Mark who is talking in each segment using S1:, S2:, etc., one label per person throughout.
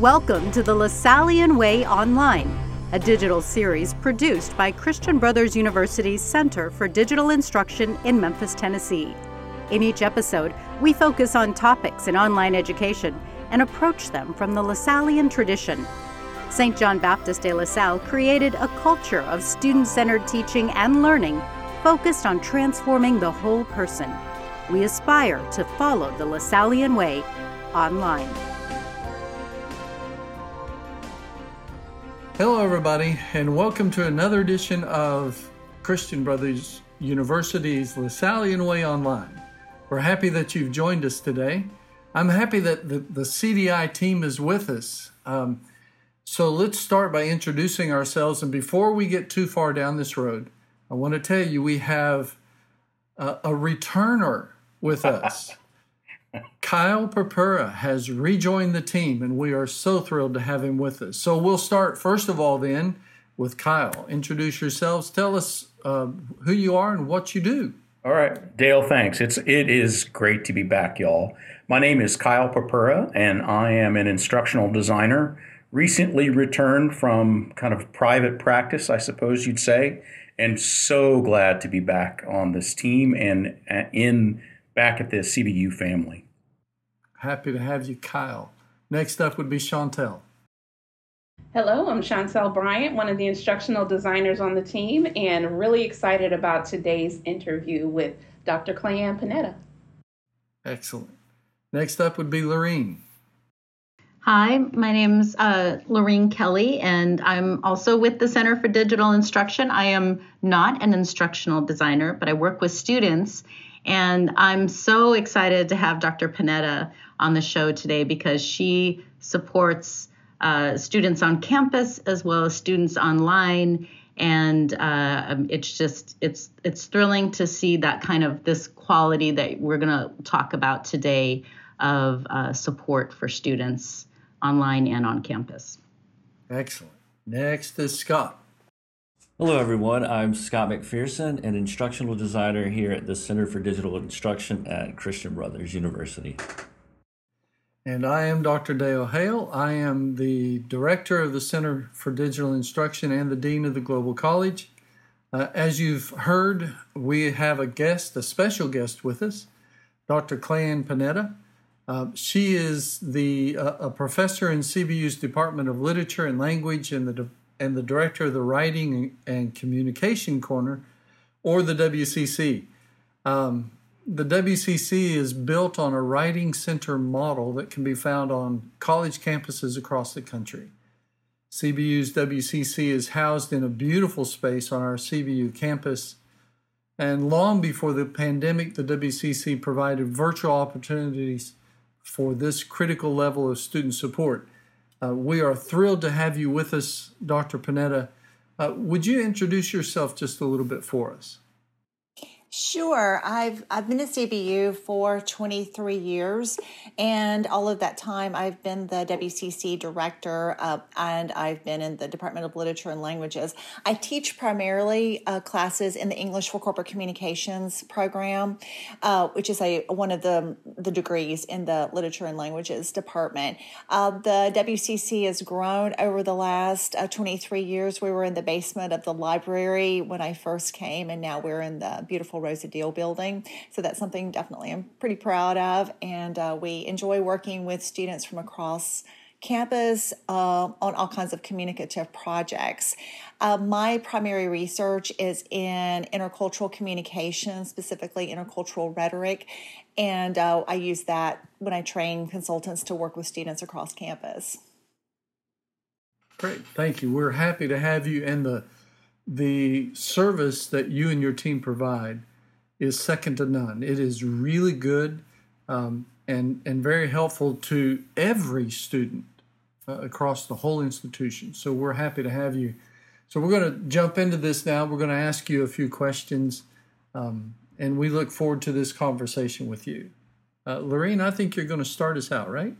S1: Welcome to the Lasallian Way Online, a digital series produced by Christian Brothers University's Center for Digital Instruction in Memphis, Tennessee. In each episode, we focus on topics in online education and approach them from the Lasallian tradition. St. John Baptist de La Salle created a culture of student centered teaching and learning focused on transforming the whole person. We aspire to follow the Lasallian way online.
S2: Hello, everybody, and welcome to another edition of Christian Brothers University's Lasallian Way Online. We're happy that you've joined us today. I'm happy that the, the CDI team is with us. Um, so let's start by introducing ourselves. And before we get too far down this road, I want to tell you we have a, a returner with us. Kyle Papura has rejoined the team, and we are so thrilled to have him with us. So we'll start first of all then with Kyle. Introduce yourselves. Tell us uh, who you are and what you do.
S3: All right, Dale. Thanks. It's it is great to be back, y'all. My name is Kyle Papura, and I am an instructional designer. Recently returned from kind of private practice, I suppose you'd say, and so glad to be back on this team and uh, in back at the CBU family.
S2: Happy to have you, Kyle. Next up would be Chantel.
S4: Hello, I'm Chantel Bryant, one of the instructional designers on the team, and really excited about today's interview with Dr. Clayann Panetta.
S2: Excellent. Next up would be Lorene.
S5: Hi, my name's uh, Lorene Kelly, and I'm also with the Center for Digital Instruction. I am not an instructional designer, but I work with students, and I'm so excited to have Dr. Panetta on the show today because she supports uh, students on campus as well as students online and uh, um, it's just it's it's thrilling to see that kind of this quality that we're going to talk about today of uh, support for students online and on campus
S2: excellent next is scott
S6: Hello, everyone. I'm Scott McPherson, an instructional designer here at the Center for Digital Instruction at Christian Brothers University.
S2: And I am Dr. Dale Hale. I am the director of the Center for Digital Instruction and the dean of the Global College. Uh, as you've heard, we have a guest, a special guest with us, Dr. Clayann Panetta. Uh, she is the uh, a professor in CBU's Department of Literature and Language and the and the director of the Writing and Communication Corner, or the WCC. Um, the WCC is built on a writing center model that can be found on college campuses across the country. CBU's WCC is housed in a beautiful space on our CBU campus. And long before the pandemic, the WCC provided virtual opportunities for this critical level of student support. Uh, we are thrilled to have you with us, Dr. Panetta. Uh, would you introduce yourself just a little bit for us?
S7: Sure. I've I've been at CBU for 23 years, and all of that time I've been the WCC director, uh, and I've been in the Department of Literature and Languages. I teach primarily uh, classes in the English for Corporate Communications program, uh, which is a one of the the degrees in the Literature and Languages department. Uh, the WCC has grown over the last uh, 23 years. We were in the basement of the library when I first came, and now we're in the beautiful Rosa Deal building. So that's something definitely I'm pretty proud of. And uh, we enjoy working with students from across campus uh, on all kinds of communicative projects. Uh, my primary research is in intercultural communication, specifically intercultural rhetoric, and uh, I use that when I train consultants to work with students across campus.
S2: Great, thank you. We're happy to have you, and the the service that you and your team provide is second to none. It is really good um, and and very helpful to every student uh, across the whole institution. So we're happy to have you. So we're going to jump into this now. We're going to ask you a few questions, um, and we look forward to this conversation with you. Uh, Lorene, I think you're going to start us out, right?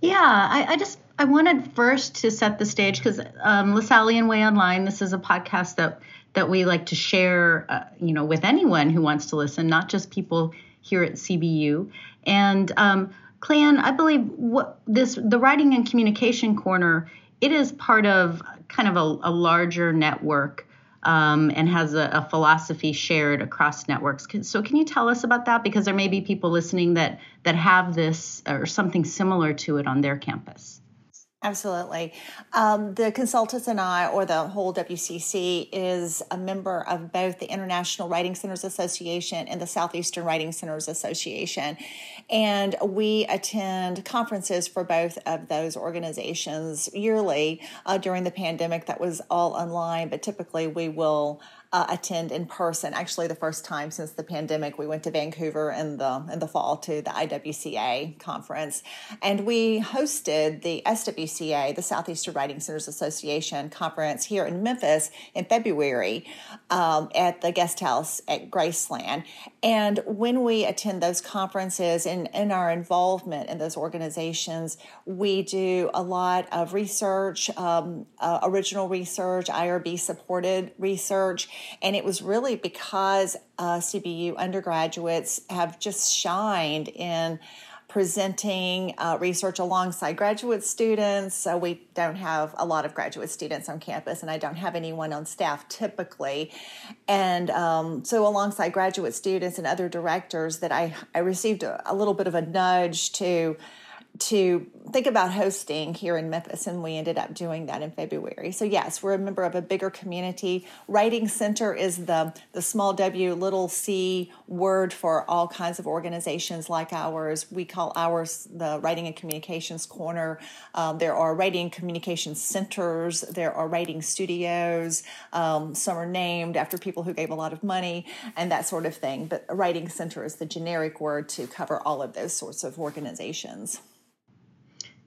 S5: Yeah, I, I just I wanted first to set the stage because um, Lasallian Way Online. This is a podcast that that we like to share, uh, you know, with anyone who wants to listen, not just people here at CBU. And um, Clayann, I believe what this the writing and communication corner. It is part of kind of a, a larger network um, and has a, a, philosophy shared across networks. So, can you tell us about that? Because there may be people listening that that have this or something similar to it on their campus.
S7: Absolutely. Um, the consultants and I, or the whole WCC, is a member of both the International Writing Centers Association and the Southeastern Writing Centers Association. And we attend conferences for both of those organizations yearly. Uh, during the pandemic, that was all online, but typically we will uh, attend in person. Actually, the first time since the pandemic, we went to Vancouver in the in the fall to the IWCA conference, and we hosted the SWCA, the Southeastern Writing Centers Association conference here in Memphis in February um, at the guest house at Graceland. And when we attend those conferences and in our involvement in those organizations, we do a lot of research, um, uh, original research, IRB supported research and it was really because uh, CBU undergraduates have just shined in presenting uh, research alongside graduate students. So we don't have a lot of graduate students on campus, and I don't have anyone on staff typically. And um, so, alongside graduate students and other directors, that I, I received a, a little bit of a nudge to to think about hosting here in Memphis, and we ended up doing that in February. So yes, we're a member of a bigger community. Writing Center is the the small W, little C word for all kinds of organizations like ours. We call ours the Writing and Communications Corner. Um, there are writing communications centers. There are writing studios. Um, some are named after people who gave a lot of money and that sort of thing. But Writing Center is the generic word to cover all of those sorts of organizations.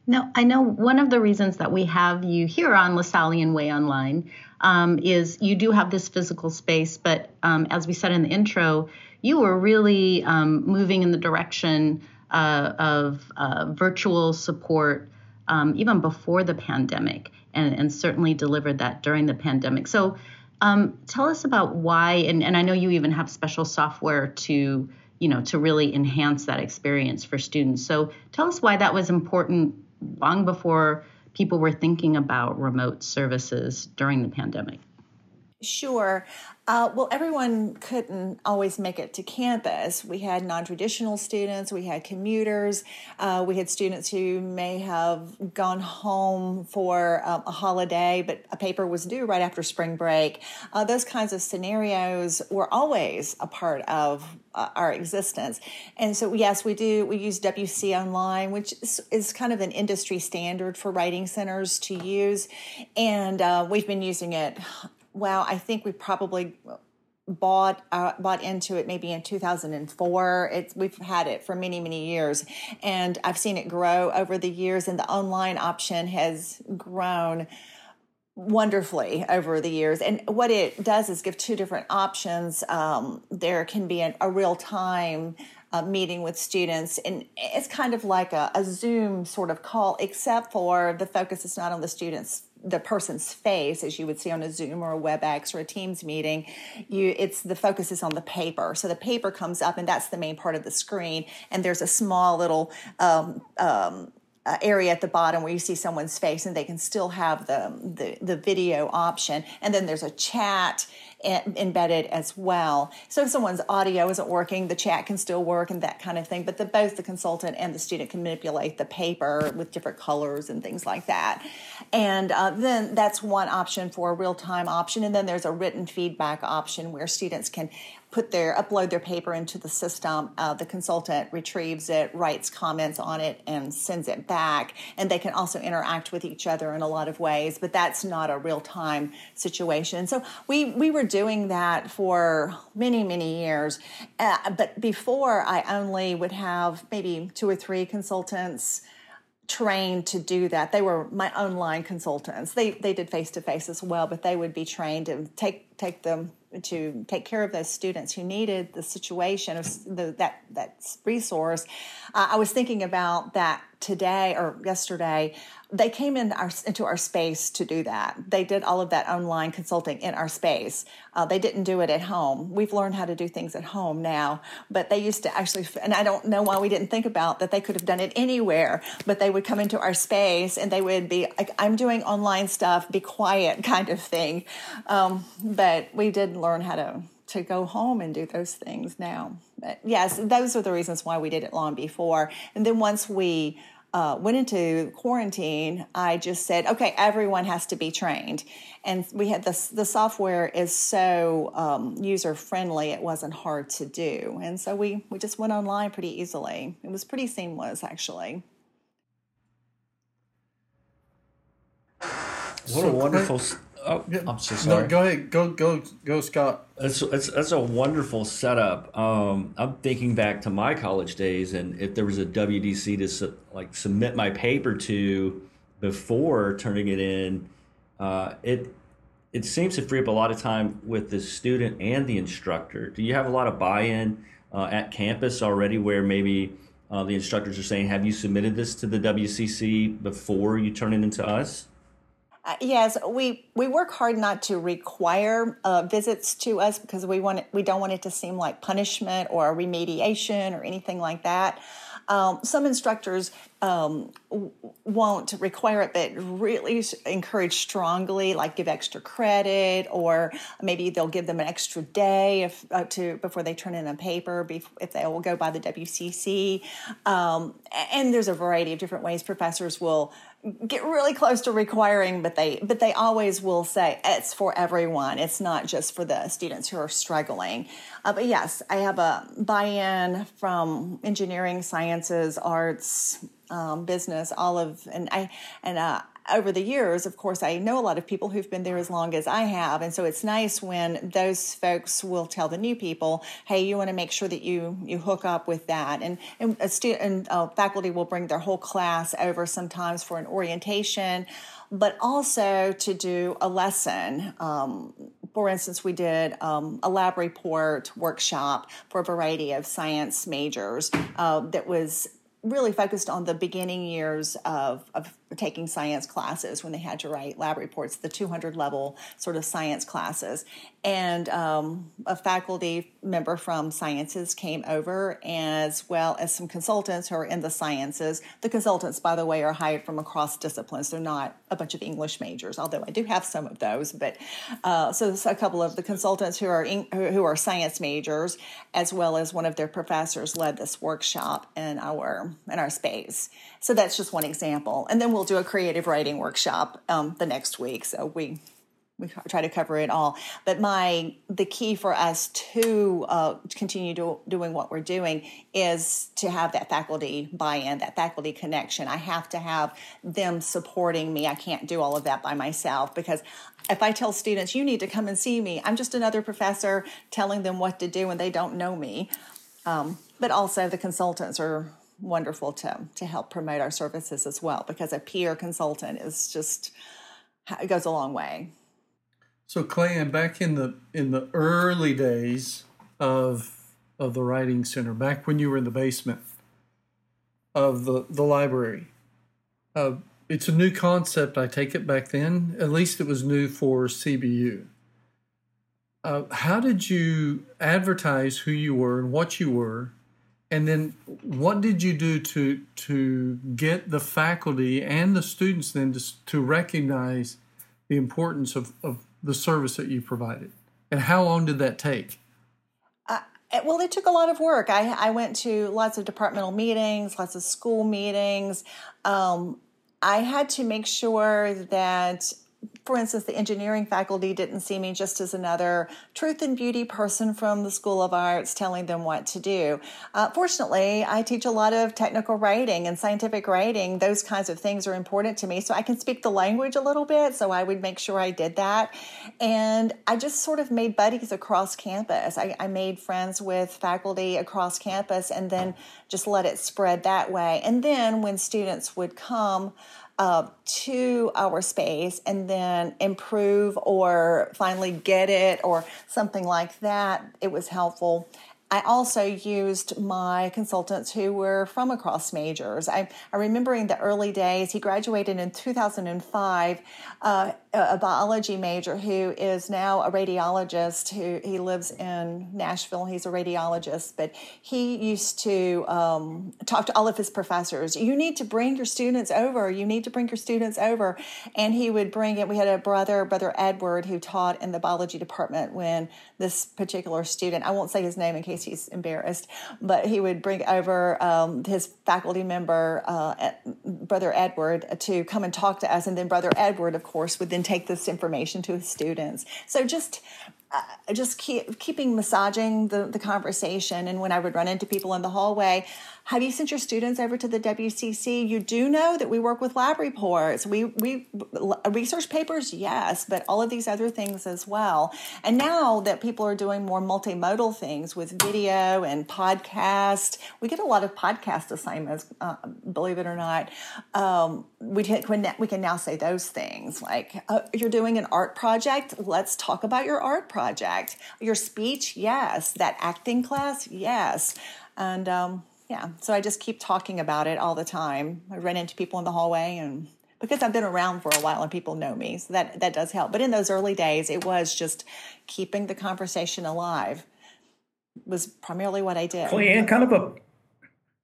S5: Now, I know one of the reasons that we have you here on Lasallian Way Online um, is you do have this physical space, but um, as we said in the intro, you were really um, moving in the direction uh, of uh, virtual support um, even before the pandemic, and, and, certainly delivered that during the pandemic. So, um, tell us about why, and, and I know you even have special software to you know to really enhance that experience for students. So, tell us why that was important long before people were thinking about remote services during the pandemic?
S7: Sure. Uh, well, everyone couldn't always make it to campus. We had non traditional students, we had commuters, uh, we had students who may have gone home for um, a holiday, but a paper was due right after spring break. Uh, those kinds of scenarios were always a part of uh, our existence. And so, yes, we do, we use WC Online, which is, is kind of an industry standard for writing centers to use. And uh, we've been using it well, I think we probably bought uh, bought into it maybe in 2004 it's we've had it for many many years and i've seen it grow over the years and the online option has grown wonderfully over the years. And what it does is give two different options. Um, there can be an, a real time uh, meeting with students and it's kind of like a, a zoom sort of call except for the focus is not on the students the person's face as you would see on a zoom or a webex or a teams meeting you it's the focus is on the paper. So the paper comes up and that's the main part of the screen. And there's a small little um, um, uh, area at the bottom where you see someone's face and they can still have the, the, the video option. And then there's a chat embedded as well. So if someone's audio isn't working, the chat can still work and that kind of thing. But the, both the consultant and the student can manipulate the paper with different colors and things like that. And uh, then that's one option for a real time option. And then there's a written feedback option where students can put their upload their paper into the system uh, the consultant retrieves it writes comments on it and sends it back and they can also interact with each other in a lot of ways but that's not a real time situation so we we were doing that for many many years uh, but before i only would have maybe two or three consultants trained to do that. They were my online consultants. They they did face to face as well, but they would be trained and take take them to take care of those students who needed the situation of the, that that resource. Uh, I was thinking about that today or yesterday they came in our, into our space to do that. They did all of that online consulting in our space. Uh, they didn't do it at home. We've learned how to do things at home now, but they used to actually, and I don't know why we didn't think about that they could have done it anywhere, but they would come into our space and they would be like, I'm doing online stuff, be quiet kind of thing. Um, but we did learn how to to go home and do those things now. But yes, those are the reasons why we did it long before. And then once we uh, went into quarantine, I just said, okay, everyone has to be trained. And we had this, the software is so um, user friendly, it wasn't hard to do. And so we, we just went online pretty easily. It was pretty seamless, actually.
S6: What a wonderful. Oh, I'm so sorry.
S2: No, go ahead. Go, go, go, Scott.
S6: That's, that's, that's a wonderful setup. Um, I'm thinking back to my college days, and if there was a WCC to su- like submit my paper to before turning it in, uh, it it seems to free up a lot of time with the student and the instructor. Do you have a lot of buy-in uh, at campus already, where maybe uh, the instructors are saying, "Have you submitted this to the WCC before you turn it into us?"
S7: Uh, yes, we we work hard not to require uh, visits to us because we want it, we don't want it to seem like punishment or remediation or anything like that. Um, some instructors um, won't require it, but really encourage strongly, like give extra credit, or maybe they'll give them an extra day if uh, to before they turn in a paper, if they will go by the WCC. Um, and there's a variety of different ways professors will get really close to requiring but they but they always will say it's for everyone. It's not just for the students who are struggling. Uh, but yes i have a buy-in from engineering sciences arts um, business all of and i and uh, over the years, of course, I know a lot of people who've been there as long as I have, and so it's nice when those folks will tell the new people, "Hey, you want to make sure that you you hook up with that." And and a student and uh, faculty will bring their whole class over sometimes for an orientation, but also to do a lesson. Um, for instance, we did um, a lab report workshop for a variety of science majors uh, that was really focused on the beginning years of, of taking science classes when they had to write lab reports, the 200 level sort of science classes. And um, a faculty member from sciences came over, as well as some consultants who are in the sciences. The consultants, by the way, are hired from across disciplines. They're not a bunch of English majors, although I do have some of those. But uh, so a couple of the consultants who are in, who are science majors, as well as one of their professors, led this workshop in our in our space. So that's just one example. And then we'll do a creative writing workshop um, the next week. So we we try to cover it all. But my the key for us to uh, continue do, doing what we're doing is to have that faculty buy-in, that faculty connection. I have to have them supporting me. I can't do all of that by myself because if I tell students you need to come and see me, I'm just another professor telling them what to do, and they don't know me. Um, but also the consultants are wonderful to to help promote our services as well because a peer consultant is just it goes a long way.
S2: So Clayann back in the in the early days of of the writing center, back when you were in the basement of the the library, uh, it's a new concept. I take it back then. At least it was new for CBU. Uh, how did you advertise who you were and what you were and then what did you do to to get the faculty and the students then to, to recognize the importance of, of the service that you provided? And how long did that take?
S7: Uh, well, it took a lot of work. I, I went to lots of departmental meetings, lots of school meetings. Um, I had to make sure that for instance, the engineering faculty didn't see me just as another truth and beauty person from the School of Arts telling them what to do. Uh, fortunately, I teach a lot of technical writing and scientific writing. Those kinds of things are important to me. So I can speak the language a little bit. So I would make sure I did that. And I just sort of made buddies across campus. I, I made friends with faculty across campus and then just let it spread that way. And then when students would come, uh, to our space and then improve or finally get it or something like that, it was helpful. I also used my consultants who were from across majors. I, I remember in the early days, he graduated in 2005, uh, a biology major who is now a radiologist who he lives in Nashville. He's a radiologist, but he used to um, talk to all of his professors. You need to bring your students over. You need to bring your students over. And he would bring it. We had a brother, Brother Edward, who taught in the biology department when this particular student, I won't say his name in case he's embarrassed, but he would bring over um, his faculty member, uh, Brother Edward, to come and talk to us. And then Brother Edward, of course, would then take this information to his students. So just uh, just keep, keeping massaging the, the conversation. And when I would run into people in the hallway, have you sent your students over to the WCC? You do know that we work with lab reports. We we research papers, yes, but all of these other things as well. And now that people are doing more multimodal things with video and podcast, we get a lot of podcast assignments. Uh, believe it or not, um, we can we can now say those things like uh, you're doing an art project. Let's talk about your art project. Your speech, yes. That acting class, yes. And um, yeah, so I just keep talking about it all the time. I run into people in the hallway and because I've been around for a while and people know me, so that that does help. But in those early days, it was just keeping the conversation alive. Was primarily what I did.
S3: Well, and kind of a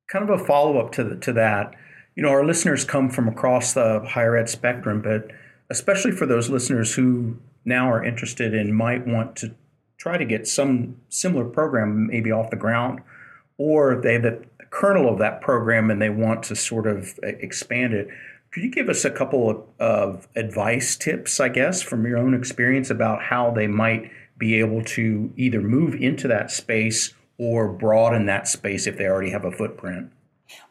S3: kind of a follow up to the, to that. You know, our listeners come from across the higher ed spectrum, but especially for those listeners who now are interested and might want to try to get some similar program maybe off the ground, or they the kernel of that program and they want to sort of expand it. Could you give us a couple of, of advice tips, I guess, from your own experience about how they might be able to either move into that space or broaden that space if they already have a footprint?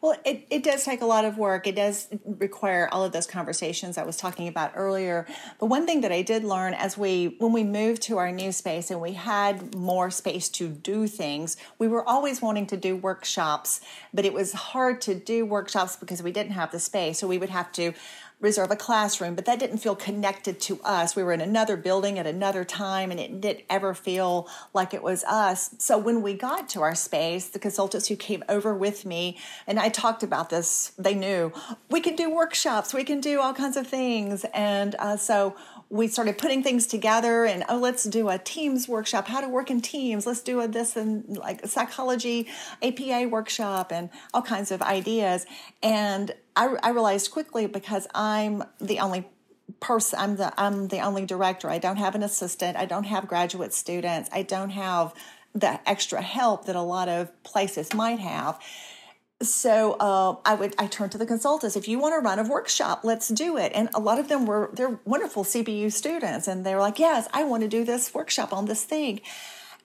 S7: Well, it, it does take a lot of work. It does require all of those conversations I was talking about earlier. But one thing that I did learn as we, when we moved to our new space and we had more space to do things, we were always wanting to do workshops, but it was hard to do workshops because we didn't have the space. So we would have to reserve a classroom, but that didn't feel connected to us. We were in another building at another time, and it didn't ever feel like it was us. So when we got to our space, the consultants who came over with me, and I talked about this, they knew we can do workshops, we can do all kinds of things. And uh, so we started putting things together and oh let's do a teams workshop how to work in teams let's do a this and like psychology apa workshop and all kinds of ideas. And I, I realized quickly because i'm the only person i'm the i'm the only director. I don't have an assistant. I don't have graduate students. I don't have the extra help that a lot of places might have so uh, I would I turned to the consultants. If you want to run a workshop, let's do it. And a lot of them were they're wonderful CBU students, and they were like, "Yes, I want to do this workshop on this thing."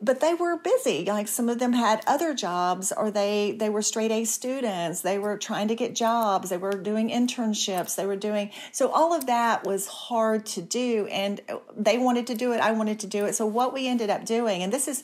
S7: But they were busy. Like some of them had other jobs, or they they were straight A students. They were trying to get jobs. They were doing internships. They were doing so. All of that was hard to do, and they wanted to do it. I wanted to do it. So what we ended up doing, and this is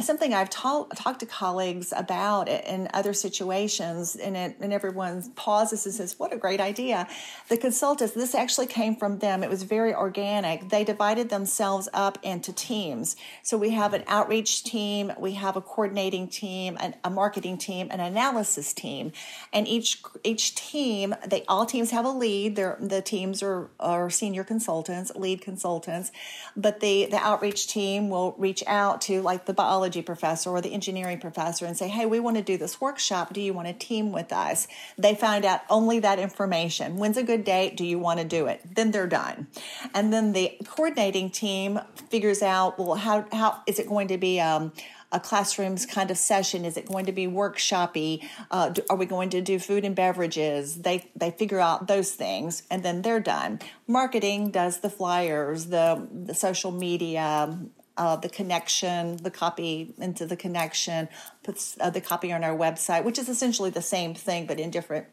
S7: something I've talked talked to colleagues about in other situations, and, it, and everyone pauses and says, "What a great idea!" The consultants. This actually came from them. It was very organic. They divided themselves up into teams. So we have an outreach team, we have a coordinating team, an, a marketing team, an analysis team, and each each team, they all teams have a lead. They're, the teams are are senior consultants, lead consultants, but the the outreach team will reach out to like the biology biology professor or the engineering professor and say, hey, we want to do this workshop. Do you want to team with us? They find out only that information. When's a good date? Do you want to do it? Then they're done. And then the coordinating team figures out, well, how, how is it going to be? Um, a classrooms kind of session? Is it going to be workshoppy? Uh, are we going to do food and beverages? They they figure out those things and then they're done. Marketing does the flyers, the the social media, uh, the connection, the copy into the connection, puts uh, the copy on our website, which is essentially the same thing but in different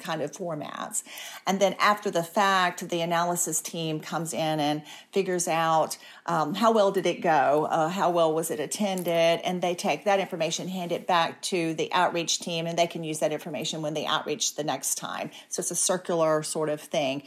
S7: kind of formats. And then after the fact, the analysis team comes in and figures out um, how well did it go, uh, how well was it attended, and they take that information, hand it back to the outreach team, and they can use that information when they outreach the next time. So it's a circular sort of thing.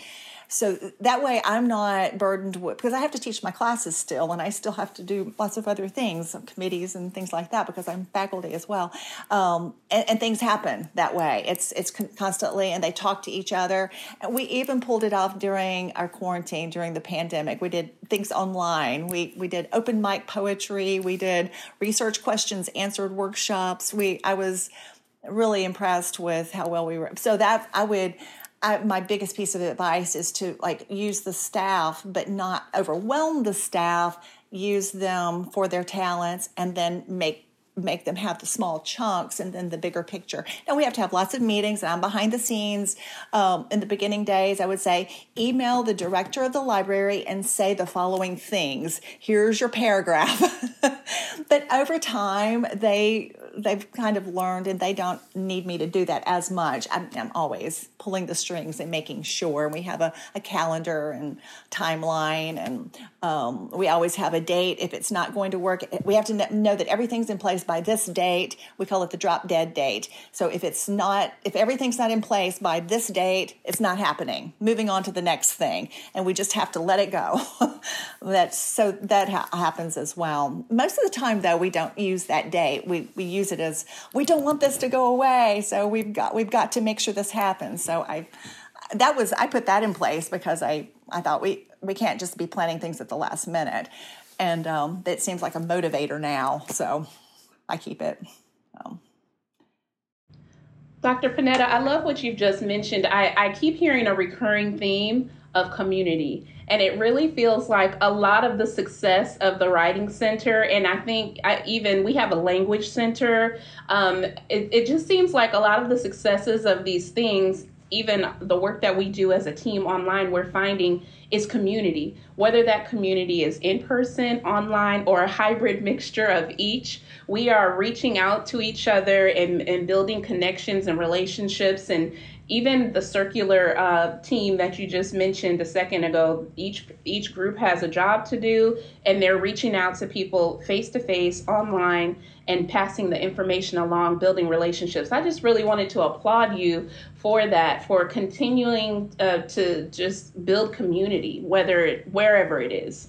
S7: So that way I'm not burdened with because I have to teach my classes still, and I still have to do lots of other things, committees and things like that, because I'm faculty as well. Um, and, and, things happen that way. It's it's constantly, and they talk to each other. And we even pulled it off during our quarantine during the pandemic. We did things online. We we did open mic poetry. We did research questions answered workshops. We I was really impressed with how well we were. So that I would. I, my biggest piece of advice is to like use the staff, but not overwhelm the staff. Use them for their talents, and then make make them have the small chunks and then the bigger picture. Now we have to have lots of meetings, and I'm behind the scenes. Um, in the beginning days, I would say email the director of the library and say the following things. Here's your paragraph. but over time, they they've kind of learned and they don't need me to do that as much. I'm, I'm always pulling the strings and making sure we have a, a calendar and timeline and um, we always have a date. If it's not going to work, we have to know that everything's in place by this date. We call it the drop dead date. So if it's not, if everything's not in place by this date, it's not happening. Moving on to the next thing. And we just have to let it go. That's so that ha- happens as well. Most of the time though, we don't use that date. We, we use use it as we don't want this to go away, so we've got we've got to make sure this happens. So I that was I put that in place because I I thought we we can't just be planning things at the last minute, and um, it seems like a motivator now. So I keep it. Um,
S4: Dr. Panetta, I love what you've just mentioned. I, I keep hearing a recurring theme of community. And it really feels like a lot of the success of the Writing Center, and I think I, even we have a language center, um, it, it just seems like a lot of the successes of these things, even the work that we do as a team online, we're finding is community. Whether that community is in person, online, or a hybrid mixture of each, we are reaching out to each other and, and building connections and relationships and even the circular uh, team that you just mentioned a second ago, each each group has a job to do, and they're reaching out to people face to face, online, and passing the information along, building relationships. I just really wanted to applaud you for that, for continuing uh, to just build community, whether it, wherever it is.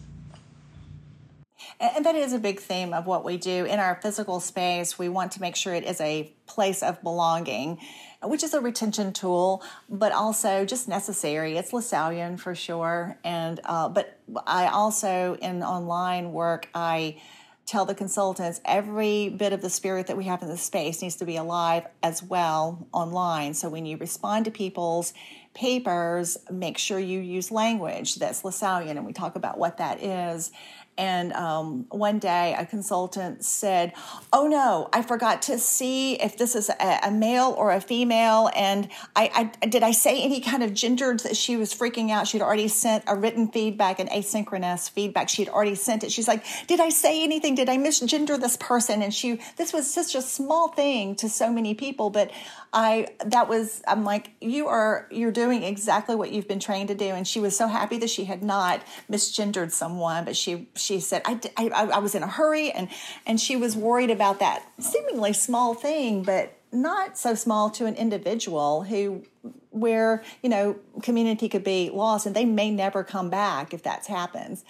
S7: And that is a big theme of what we do in our physical space. We want to make sure it is a place of belonging which is a retention tool, but also just necessary. It's Lasallian for sure. And uh, but I also in online work I tell the consultants every bit of the spirit that we have in the space needs to be alive as well online. So when you respond to people's papers, make sure you use language that's Lasallian, and we talk about what that is and um, one day a consultant said, Oh no, I forgot to see if this is a, a male or a female. And I, I, did I say any kind of gender that she was freaking out? She'd already sent a written feedback, an asynchronous feedback. She'd already sent it. She's like, Did I say anything? Did I misgender this person? And she, this was such a small thing to so many people, but I, that was, I'm like, you are, you're doing exactly what you've been trained to do. And she was so happy that she had not misgendered someone, but she, she said, I, I, I was in a hurry and, and she was worried about that seemingly small thing, but not so small to an individual who where you know community could be lost and they may never come back if that happens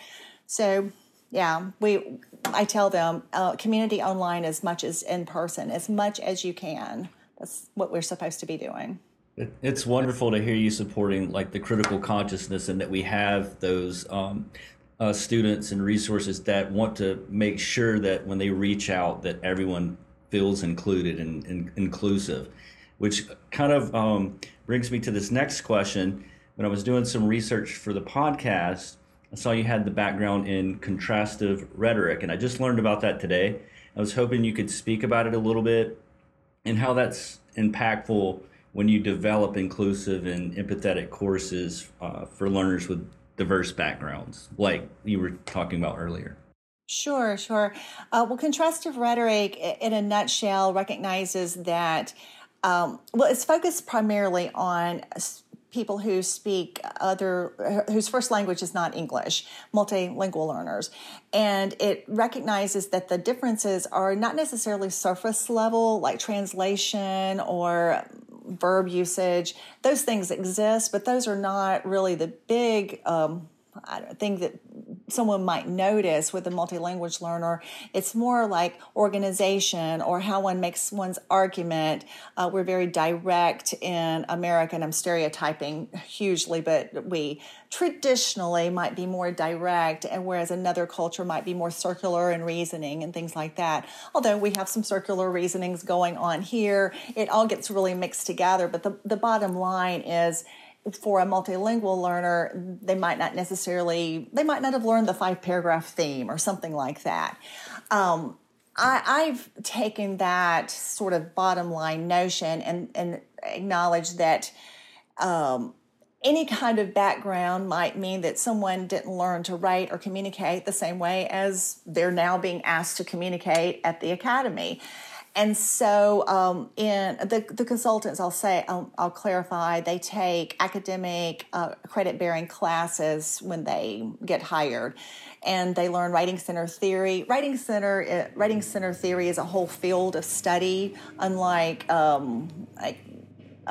S7: so yeah we i tell them uh, community online as much as in person as much as you can that's what we're supposed to be doing.
S6: It's wonderful to hear you supporting like the critical consciousness and that we have those um, uh, students and resources that want to make sure that when they reach out that everyone feels included and, and inclusive which kind of um, brings me to this next question. When i was doing some research for the podcast i saw you had the background in contrastive rhetoric and i just learned about that today. I was hoping you could speak about it a little bit and how that's impactful when you develop inclusive and empathetic courses uh, for learners with diverse backgrounds, like you were talking about earlier?
S7: Sure, sure. Uh, well, contrastive rhetoric, in a nutshell, recognizes that, um, well, it's focused primarily on people who speak other whose first language is not english multilingual learners. And it recognizes that the differences are not necessarily surface level like translation or verb usage. Those things exist but those are not really the big um, I don't think that someone might notice with a multi-language learner it's more like organization or how one makes one's argument. Uh, we're very direct in america and i'm stereotyping hugely but we traditionally might be more direct and whereas another culture might be more circular in reasoning and things like that. Although we have some circular reasonings going on here it all gets really mixed together. But the, the bottom line is for a multilingual learner, they might not necessarily, they might not have learned the five paragraph theme or something like that. Um, I, have taken that sort of bottom line notion and, and acknowledged that um, any kind of background might mean that someone didn't learn to write or communicate the same way as they're now being asked to communicate at the academy. And so, um, in the, the consultants, I'll say, I'll, I'll clarify, they take academic uh, credit bearing classes when they get hired. And they learn writing center theory. Writing center, uh, writing center theory is a whole field of study, unlike um, like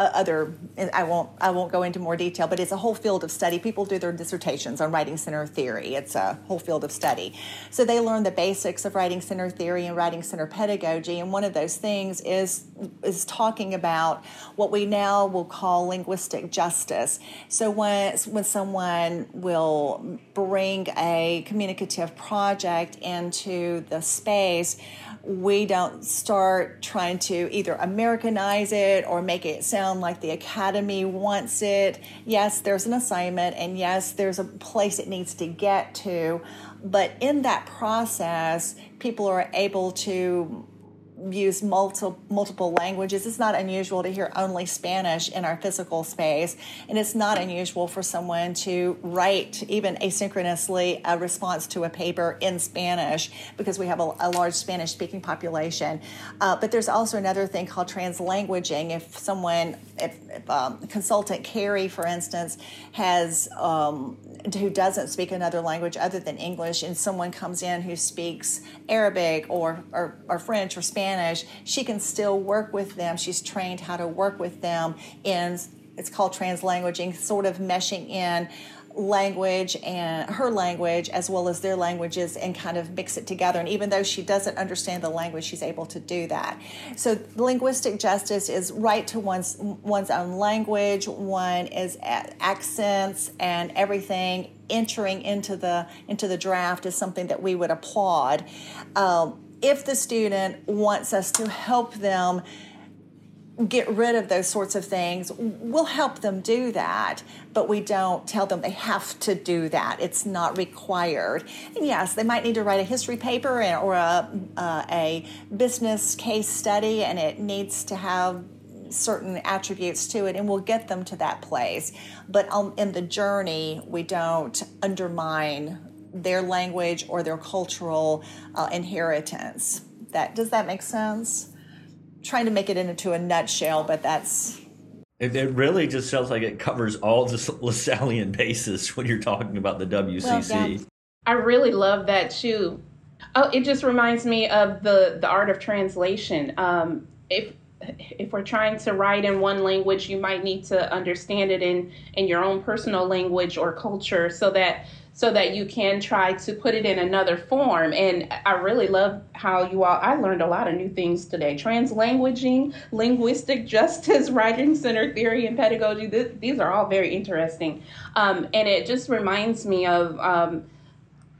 S7: Uh, other i won't i won't go into more detail but it's a whole field of study. People do their dissertations on writing center theory. It's a whole field of study. So they learn the basics of writing center theory and writing center pedagogy and one of those things is is talking about what we now will call linguistic justice. So when when someone will bring a communicative project into the space we don't start trying to either Americanize it or make it sound like the Academy wants it. Yes, there's an assignment, and yes, there's a place it needs to get to. But in that process, people are able to use multiple multiple languages. It's not unusual to hear only Spanish in our physical space, and it's not unusual for someone to write even asynchronously a response to a paper in Spanish because we have a, a large Spanish speaking population. Uh, but there's also another thing called translanguaging. If someone, if, if um, consultant Carrie, for instance, has um, who doesn't speak another language other than English, and someone comes in who speaks Arabic or, or, or French or Spanish Spanish, she can still work with them. She's trained how to work with them in it's called translanguaging, sort of meshing in language and her language as well as their languages and kind of mix it together. And even though she doesn't understand the language she's able to do that. So linguistic justice is right to one's one's own language. One is accents and everything entering into the into the draft is something that we would applaud. Um, if the student wants us to help them get rid of those sorts of things, we'll help them do that, but we don't tell them they have to do that. It's not required. And yes, they might need to write a history paper or a, uh, a business case study, and it needs to have certain attributes to it, and we'll get them to that place. But um, in the journey, we don't undermine their language or their cultural uh, inheritance. That does that make sense? trying to make it into a nutshell, but that's.
S6: It, it really just sounds like it covers all the Lasallian bases when you're talking about the WCC. Well, yeah.
S4: I really love that too. Oh, it just reminds me of the the art of translation. Um, if if we're trying to write in one language, you might need to understand it in in your own personal language or culture, so that so that you can try to put it in another form. And I really love how you all, I learned a lot of new things today. Translanguaging, linguistic justice, writing center theory, and pedagogy. These are all very interesting. Um, and it just reminds me of, um,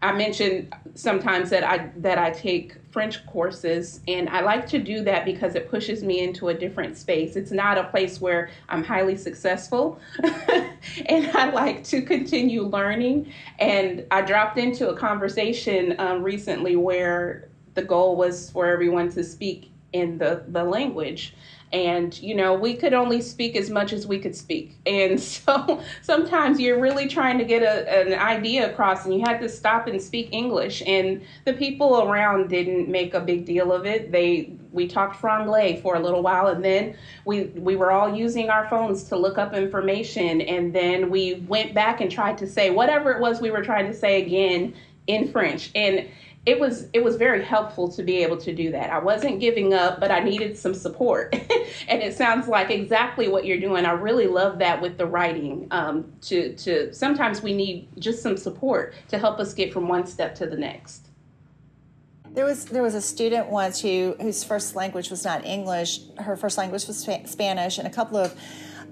S4: I mentioned sometimes that I that I take French courses, and I like to do that because it pushes me into a different space. It's not a place where I'm highly successful, and I like to continue learning. And I dropped into a conversation um, recently where the goal was for everyone to speak in the, the language. And you know we could only speak as much as we could speak. And so sometimes you're really trying to get a, an idea across and you had to stop and speak english. And the people around didn't make a big deal of it. They we talked franglais for a little while and then we we were all using our phones to look up information. And then we went back and tried to say whatever it was we were trying to say again in french. And it was it was very helpful to be able to do that. I wasn't giving up, but I needed some support, and it sounds like exactly what you're doing. I really love that with the writing. Um, to to sometimes we need just some support to help us get from one step to the next.
S7: There was there was a student once who whose first language was not English. Her first language was Spanish, and a couple of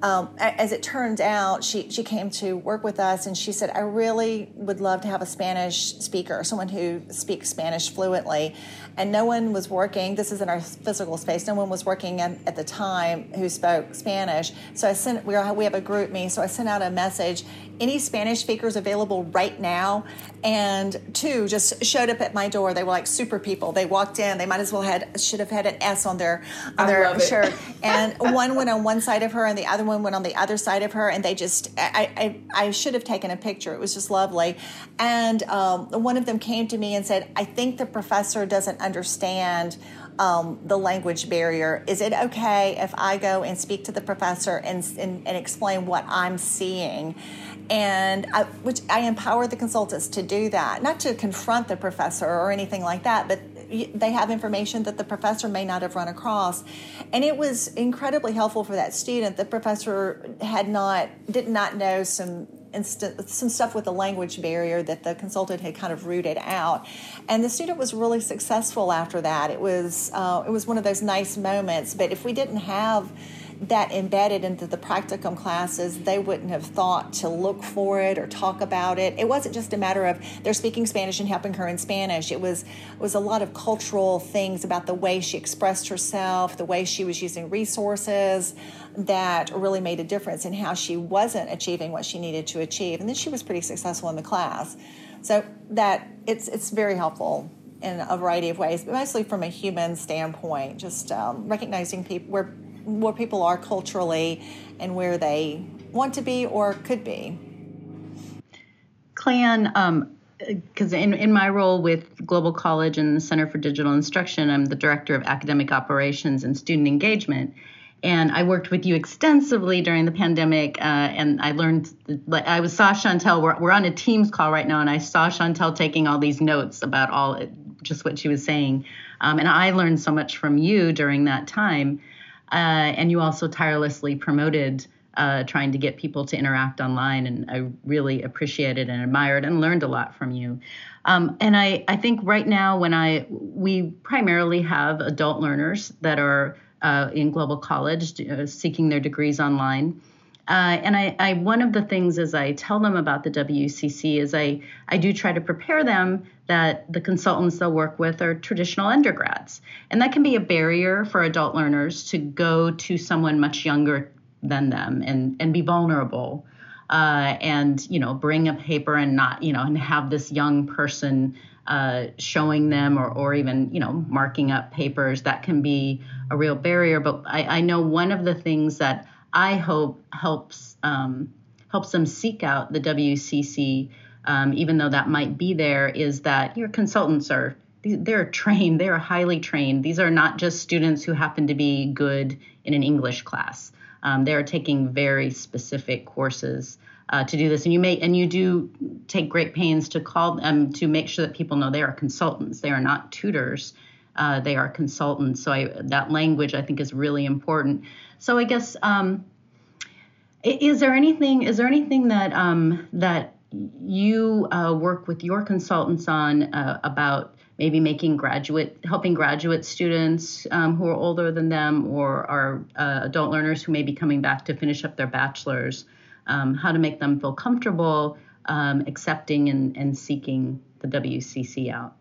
S7: um, as it turned out, she, she came to work with us and she said, I really would love to have a Spanish speaker, someone who speaks Spanish fluently. And no one was working, this is in our physical space, no one was working at, at the time who spoke Spanish. So I sent, we, we have a GroupMe, so I sent out a message any Spanish speakers available right now? And two just showed up at my door. They were like super people. They walked in. They might as well had should have had an S on their on their shirt. and one went on one side of her, and the other one went on the other side of her. And they just I I, I should have taken a picture. It was just lovely. And um, one of them came to me and said, "I think the professor doesn't understand." Um, the language barrier. Is it okay if I go and speak to the professor and, and, and explain what I'm seeing? and I, which I empower the consultants to do that, not to confront the professor or anything like that, but they have information that the professor may not have run across, and it was incredibly helpful for that student. The professor had not did not know some instant some stuff with the language barrier that the consultant had kind of rooted out, and the student was really successful after that. It was uh, it was one of those nice moments. But if we didn't have that embedded into the practicum classes, they wouldn't have thought to look for it or talk about it. It wasn't just a matter of they're speaking Spanish and helping her in Spanish. It was it was a lot of cultural things about the way she expressed herself, the way she was using resources that really made a difference in how she wasn't achieving what she needed to achieve. And then she was pretty successful in the class. So that it's it's very helpful in a variety of ways, but mostly from a human standpoint, just um, recognizing people where where people are culturally and where they want to be or could be.
S5: Clayann, um, because in, in my role with Global College and the Center for Digital Instruction, I'm the Director of Academic Operations and Student Engagement. And I worked with you extensively during the pandemic, uh, and I learned. I was saw Chantel. We're, we're on a Teams call right now, and I saw Chantel taking all these notes about all just what she was saying, um, and I learned so much from you during that time. Uh, and you also tirelessly promoted uh, trying to get people to interact online. And I really appreciated and admired and learned a lot from you. Um, and I, I think right now, when I we primarily have adult learners that are uh, in global college uh, seeking their degrees online. Uh, and I, I, one of the things as I tell them about the WCC is I, I do try to prepare them that the consultants they'll work with are traditional undergrads. And that can be a barrier for adult learners to go to someone much younger than them and, and be vulnerable. Uh, and you know bring a paper and not you know and have this young person uh, showing them or, or even you know marking up papers that can be a real barrier but I, I know one of the things that I hope helps um, helps them seek out the WCC, um, even though that might be there, is that your consultants are they're trained, they're highly trained. These are not just students who happen to be good in an English class. Um, they are taking very specific courses uh, to do this, and you may and you do take great pains to call them to make sure that people know they are consultants. They are not tutors. Uh, they are consultants. So I, that language I think is really important. So I guess um, is there anything is there anything that um, that you uh, work with your consultants on uh, about maybe making graduate helping graduate students um, who are older than them or are uh, adult learners who may be coming back to finish up their bachelor's um, how to make them feel comfortable um, accepting and, and seeking the WCC out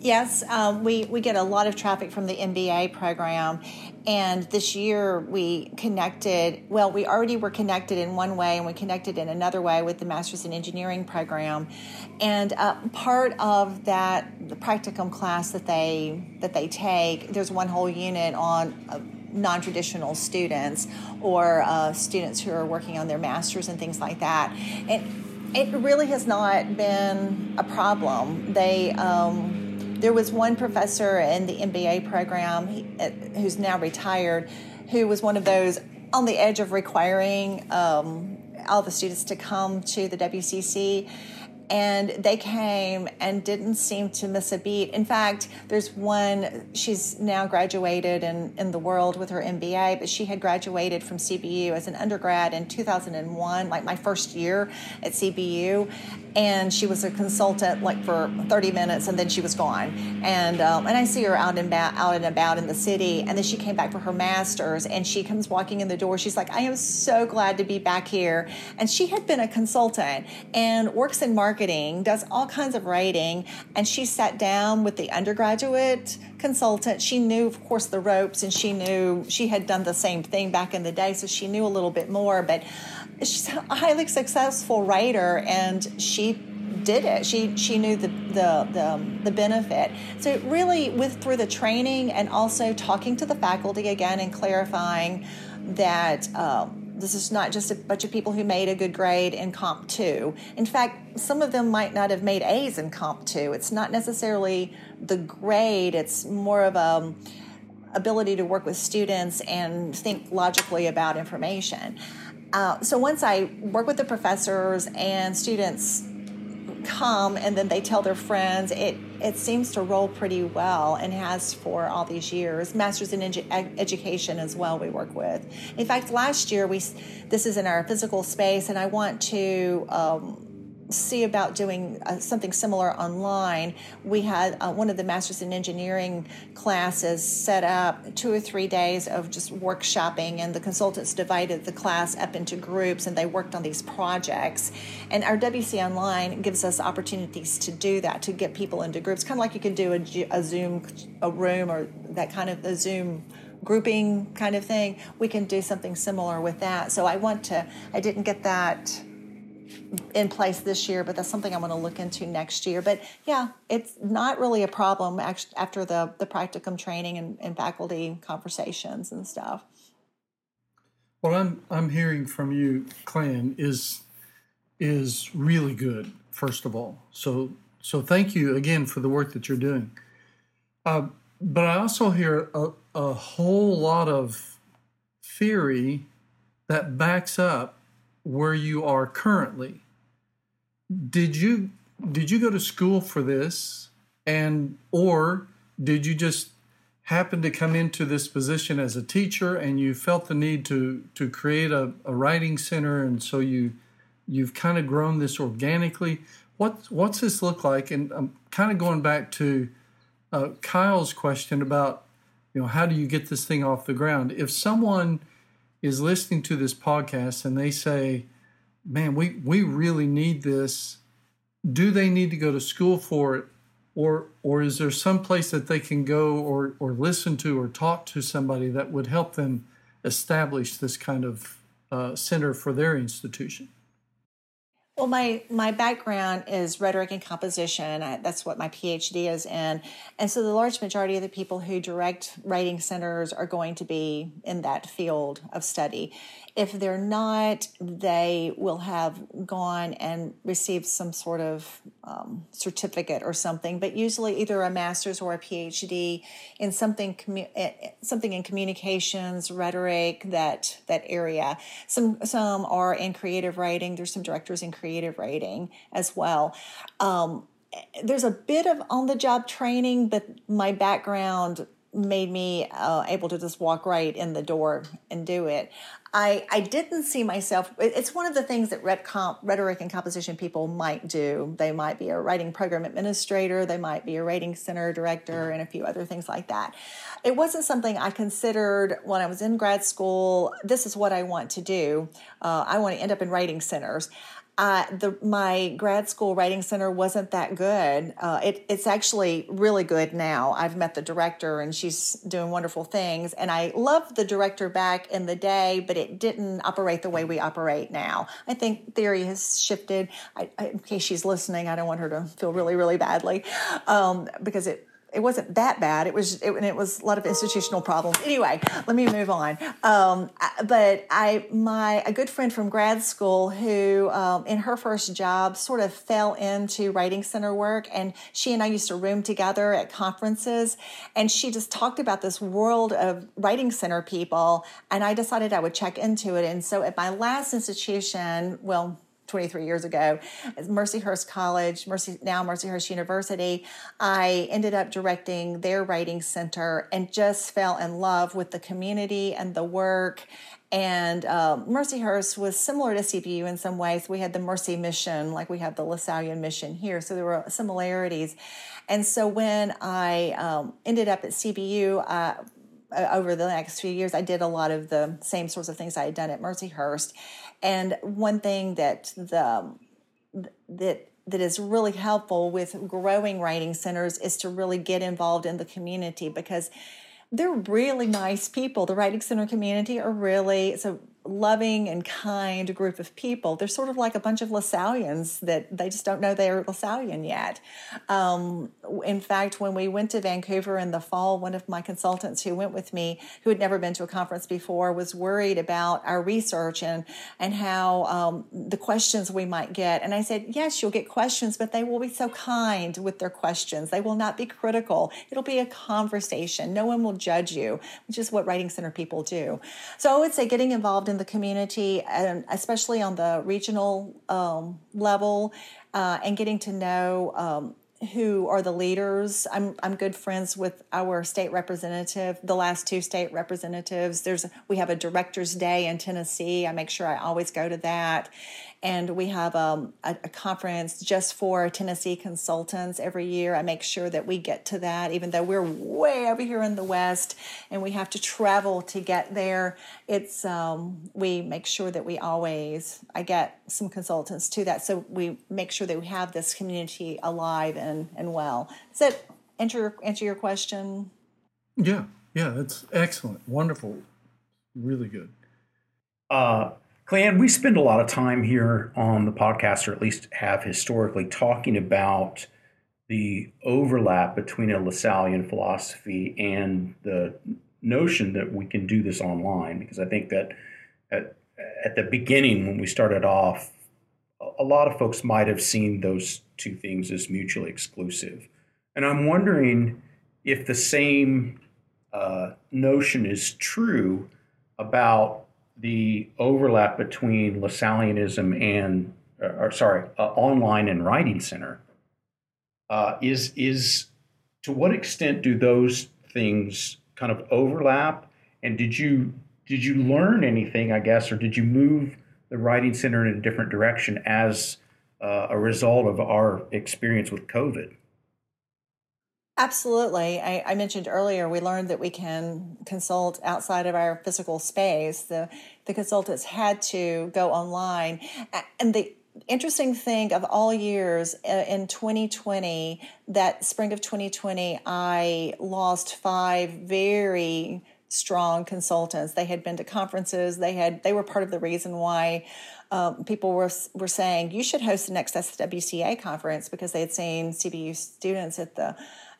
S7: Yes, um, we, we get a lot of traffic from the MBA program. And this year we connected, well, we already were connected in one way and we connected in another way with the Masters in Engineering program. And uh, part of that, the practicum class that they, that they take, there's one whole unit on uh, non traditional students or uh, students who are working on their masters and things like that. And it really has not been a problem. They, um, there was one professor in the MBA program uh, who's now retired who was one of those on the edge of requiring um, all the students to come to the WCC and they came and didn't seem to miss a beat. In fact, there's one, she's now graduated in, in the world with her MBA, but she had graduated from CBU as an undergrad in 2001, like my first year at CBU. And she was a consultant like for 30 minutes and then she was gone. And, um, and I see her out and, about, out and about in the city. And then she came back for her master's and she comes walking in the door. She's like, I am so glad to be back here. And she had been a consultant and works in marketing marketing, does all kinds of writing, and she sat down with the undergraduate consultant. She knew, of course, the ropes, and she knew she had done the same thing back in the day, so she knew a little bit more. But she's a highly successful writer, and she did it. She she knew the the the, the benefit. So really, with through the training and also talking to the faculty again and clarifying that. Um, this is not just a bunch of people who made a good grade in Comp 2. In fact, some of them might not have made A's in Comp 2. It's not necessarily the grade, it's more of a um, ability to work with students and think logically about information. Uh, so once I work with the professors and students come and then they tell their friends, it it seems to roll pretty well and has for all these years. Masters in edu- education as well. We work with. In fact, last year we this is in our physical space, and I want to. Um, see about doing uh, something similar online. We had uh, one of the Masters in Engineering classes set up two or three days of just workshopping, and the consultants divided the class up into groups and they worked on these projects. And our WC Online gives us opportunities to do that, to get people into groups, kind of like you can do a, a Zoom, a room, or that kind of a Zoom grouping kind of thing. We can do something similar with that. So I want to, I didn't get that in place this year, but that's something I'm going to look into next year. But yeah, it's not really a problem after the, the practicum training and, and faculty conversations and stuff.
S2: What I'm I'm hearing from you, Clayann, is is really good. First of all, so so thank you again for the work that you're doing. Uh, but I also hear a, a whole lot of theory that backs up where you are currently. Did you did you go to school for this? And or did you just happen to come into this position as a teacher and you felt the need to to create a, a writing center and so you you've kind of grown this organically? What what's this look like? And i'm kind of going back to uh, kyle's question about you know how do you get this thing off the ground? If someone is listening to this podcast and they say, man, we, we really need this, do they need to go to school for it? Or, or is there some place that they can go or, or listen to or talk to somebody that would help them establish this kind of uh, center for their institution?
S7: Well, my my background is rhetoric and composition. I, that's what my PhD is in, and so the large majority of the people who direct writing centers are going to be in that field of study. If they're not, they will have gone and received some sort of um, certificate or something, but usually either a master's or a PhD in something eh, eh, something in communications, rhetoric, that that area. Some some are in creative writing. There's some directors in creative writing as well. Um, there's a bit of on the job training, but my background made me uh, able to just walk right in the door and do it. I, I didn't see myself. It's one of the things that comp, rhetoric and composition people might do. They might be a writing program administrator, they might be a writing center director, and a few other things like that. It wasn't something I considered when I was in grad school. This is what I want to do. Uh, I want to end up in writing centers the my grad school writing center wasn't that good. Uh, it, it's actually really good now. I've met the director and she's doing wonderful things. And I loved the director back in the day, but it didn't operate the way we operate now. I think theory has shifted. I, I, in case she's listening, I don't want her to feel really, really badly um, because it it wasn't that bad. It was it, it was a lot of institutional problems. Anyway, let me move on. Um, but I my a good friend from grad school who um, in her first job sort of fell into writing center work, and she and I used to room together at conferences, and she just talked about this world of writing center people, and I decided I would check into it. And so at my last institution, well 23 years ago Mercyhurst College, Mercy now Mercyhurst University. I ended up directing their writing center and just fell in love with the community and the work. And uh, Mercyhurst was similar to CBU in some ways. We had the Mercy mission, like we have the LaSallian mission here, so there were similarities. And so when I um, ended up at CBU, uh, over the next few years, I did a lot of the same sorts of things I had done at Mercyhurst. And one thing that the that that is really helpful with growing writing centers is to really get involved in the community because they're really nice people. The writing center community are really a loving and kind group of people. They're sort of like a bunch of LaSallians that they just don't know they're LaSallian yet. Um, in fact, when we went to Vancouver in the fall, one of my consultants who went with me, who had never been to a conference before, was worried about our research and and how um, the questions we might get. And I said, yes, you'll get questions, but they will be so kind with their questions. They will not be critical. It'll be a conversation. No one will judge you, which is what writing center people do. So I would say getting involved in in the community, and especially on the regional um, level, uh, and getting to know um, who are the leaders. I'm I'm good friends with our state representative, the last two state representatives. There's we have a directors day in Tennessee. I make sure I always go to that and we have um, a, a, conference just for Tennessee consultants every year. I make sure that we get to that, even though we're way over here in the West and we have to travel to get there. It's um, we make sure that we always I get some consultants to that, so we make sure that we have this community alive and and well. Does that answer answer your question?
S2: Yeah, yeah, that's excellent, wonderful, really good.
S3: Uh, Clayann, we spend a lot of time here on the podcast, or at least have historically, talking about the overlap between a Lasallian philosophy and the notion that we can do this online. Because I think that at, at the beginning, when we started off, a lot of folks might have seen those two things as mutually exclusive. And I'm wondering if the same uh, notion is true about the overlap between Lasallianism and, uh, or sorry, uh, online and writing center uh, is is to what extent do those things kind of overlap? And did you did you learn anything, I guess, or did you move the writing center in a different direction as uh, a result of our experience with COVID?
S7: Absolutely. I, I, mentioned earlier we learned that we can consult outside of our physical space. The the consultants had to go online, and the interesting thing of all years uh, in 2020, that spring of 2020, I lost five very strong consultants. They had been to conferences. They had they were part of the reason why um, people were were saying you should host the next SWCA conference because they had seen CBU students at the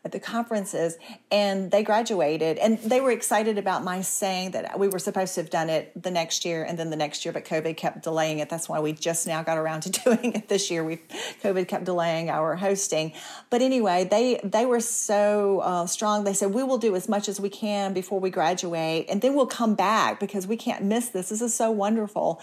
S7: at the conferences and they graduated and they were excited about my saying that we were supposed to have done it the next year and then the next year but covid kept delaying it. That's why we just now got around to doing it this year. We covid kept delaying our hosting. But anyway they they were so uh, strong. They said we will do as much as we can before we graduate and then we'll come back because we can't miss this. This is so wonderful.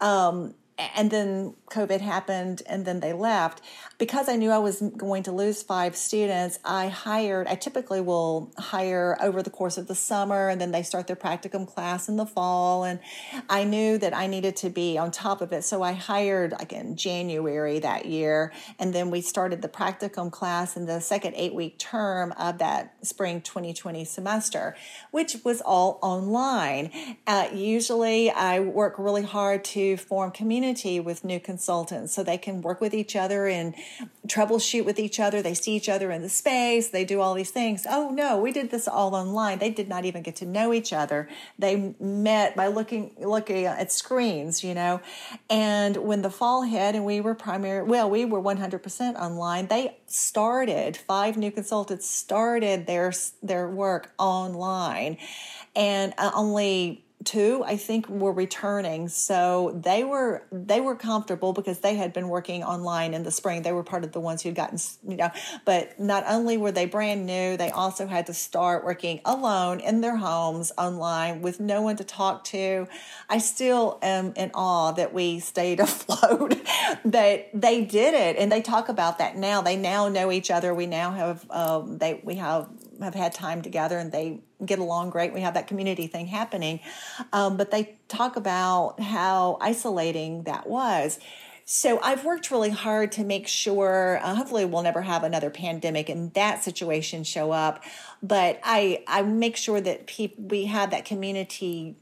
S7: Um, and then COVID happened and then they left. Because I knew I was going to lose five students, I hired, I typically will hire over the course of the summer and then they start their practicum class in the fall. And I knew that I needed to be on top of it. So I hired like in January that year. And then we started the practicum class in the second eight week term of that spring 2020 semester, which was all online. Uh, usually I work really hard to form community with new consultants so they can work with each other and troubleshoot with each other. They see each other in the space, they do all these things. Oh no, we did this all online. They did not even get to know each other. They met by looking looking at screens, you know. And when the fall hit and we were primary well, we were 100% online. They started five new consultants started their their work online and uh, only two i think were returning. So they were they were comfortable because they had been working online in the spring. They were part of the ones who'd gotten you know but not only were they brand new they also had to start working alone in their homes online with no one to talk to. I still am in awe that we stayed afloat that they did it. And they talk about that now. They now know each other. We now have um, they we have have had time together and they get along great. We have that community thing happening. Um, but they talk about how isolating that was. So I've worked really hard to make sure. Uh, hopefully, we'll never have another pandemic and that situation show up. But I I make sure that people we have that community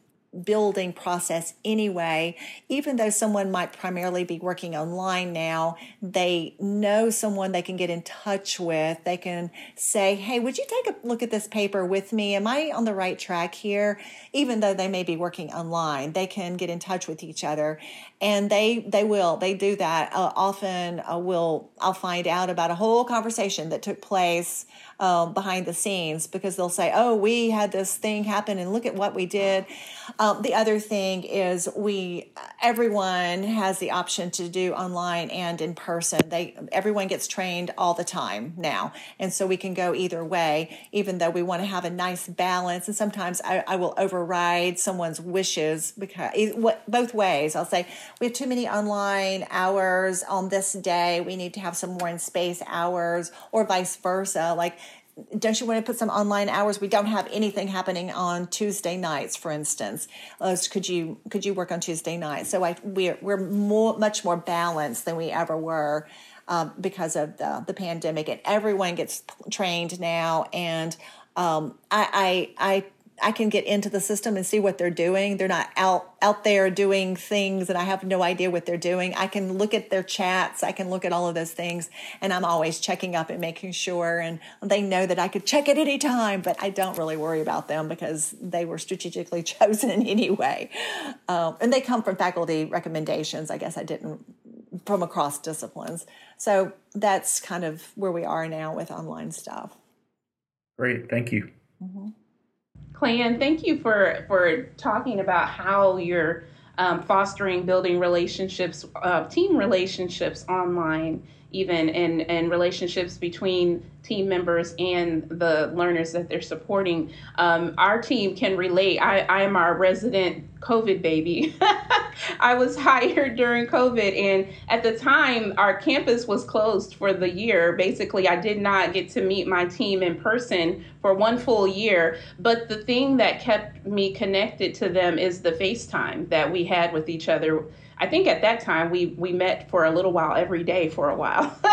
S7: building process anyway. Even though someone might primarily be working online now, they know someone they can get in touch with. They can say, Hey, would you take a look at this paper with me? Am I on the right track here? Even though they may be working online, they can get in touch with each other and they they will they do that uh, often uh, will i'll find out about a whole conversation that took place um, behind the scenes because they'll say oh we had this thing happen and look at what we did. Um, the other thing is we everyone has the option to do online and in person. They everyone gets trained all the time now. And so we can go either way even though we want to have a nice balance. And sometimes i, I will override someone's wishes because both ways. I'll say we have too many online hours on this day. We need to have some more in space hours, or vice versa. Like, don't you want to put some online hours? We don't have anything happening on Tuesday nights, for instance. Could you could you work on Tuesday nights? So I we're we're more much more balanced than we ever were. Um, because of the, the pandemic, and everyone gets trained now. And um, I, I, I I can get into the system and see what they're doing. They're not out out there doing things and I have no idea what they're doing. I can look at their chats, I can look at all of those things, and I'm always checking up and making sure. And they know that I could check at any time, but I don't really worry about them because they were strategically chosen anyway. Um, and they come from faculty recommendations. I guess I didn't from across disciplines. So that's kind of where we are now with online stuff.
S3: Great, thank you. Mm-hmm.
S4: Clayann, thank you for for talking about how you're um, fostering, building relationships, uh, team relationships online, even and and relationships between team members and the learners that they're supporting. Um, our team can relate. I, I am our resident COVID baby. I was hired during COVID, and at the time, our campus was closed for the year. Basically, I did not get to meet my team in person for one full year. But the thing that kept me connected to them is the FaceTime that we had with each other I think at that time we we met for a little while every day for a while,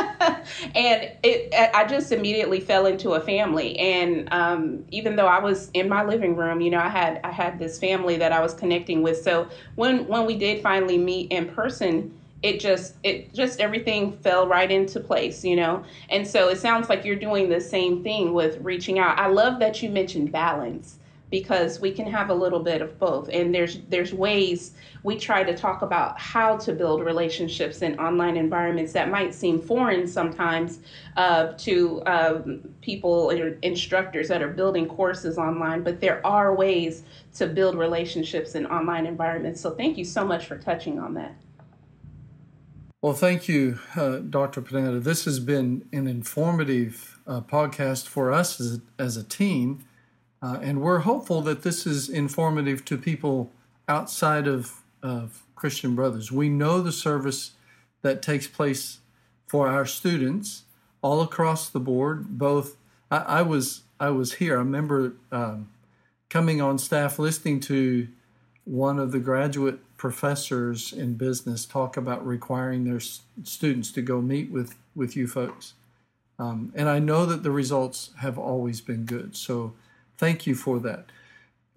S4: and it I just immediately fell into a family. And um, even though I was in my living room, you know, I had I had this family that I was connecting with. So when when we did finally meet in person, it just it just everything fell right into place you know and so it sounds like you're doing the same thing with reaching out i love that you mentioned balance because we can have a little bit of both. And there's there's ways we try to talk about how to build relationships in online environments that might seem foreign sometimes uh, to um, people or instructors that are building courses online but there are ways to build relationships in online environments. So thank you so much for touching on that.
S2: Well thank you uh, dr panetta. This has been an informative uh, podcast for us as, as a team uh, and we're hopeful that this is informative to people outside of, of Christian Brothers. We know the service that takes place for our students all across the board. Both I, I was I was here. I remember um, coming on staff, listening to one of the graduate professors in business talk about requiring their students to go meet with with you folks. Um, and I know that the results have always been good. So Thank you for that.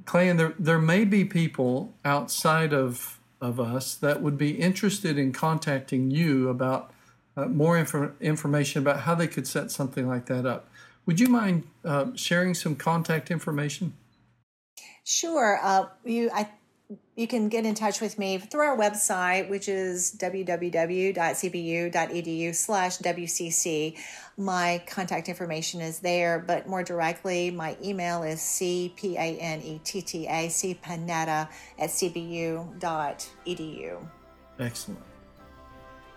S2: Clayann there, there may be people outside of of us that would be interested in contacting you about uh, more inf- information about how they could set something like that up, would you mind uh, sharing some contact information?
S7: Sure. Uh, you, I you can get in touch with me through our website, which is www.cbu.edu slash WCC. My contact information is there, but more directly, my email is C-P-A-N-E-T-T-A, cpanetta at cbu.edu.
S2: Excellent.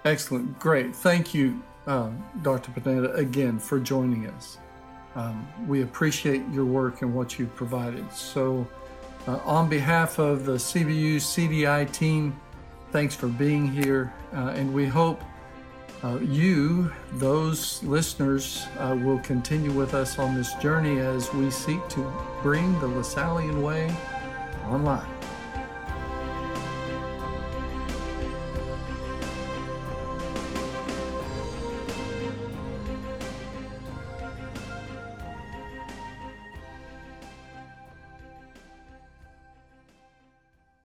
S2: Excellent. Great. Thank you, uh, Dr. Panetta, again for joining us. Um, we appreciate your work and what you've provided. So, uh, on behalf of the CBU CDI team, thanks for being here, uh, and we hope uh, you, those listeners, uh, will continue with us on this journey as we seek to bring the Lasallian Way online.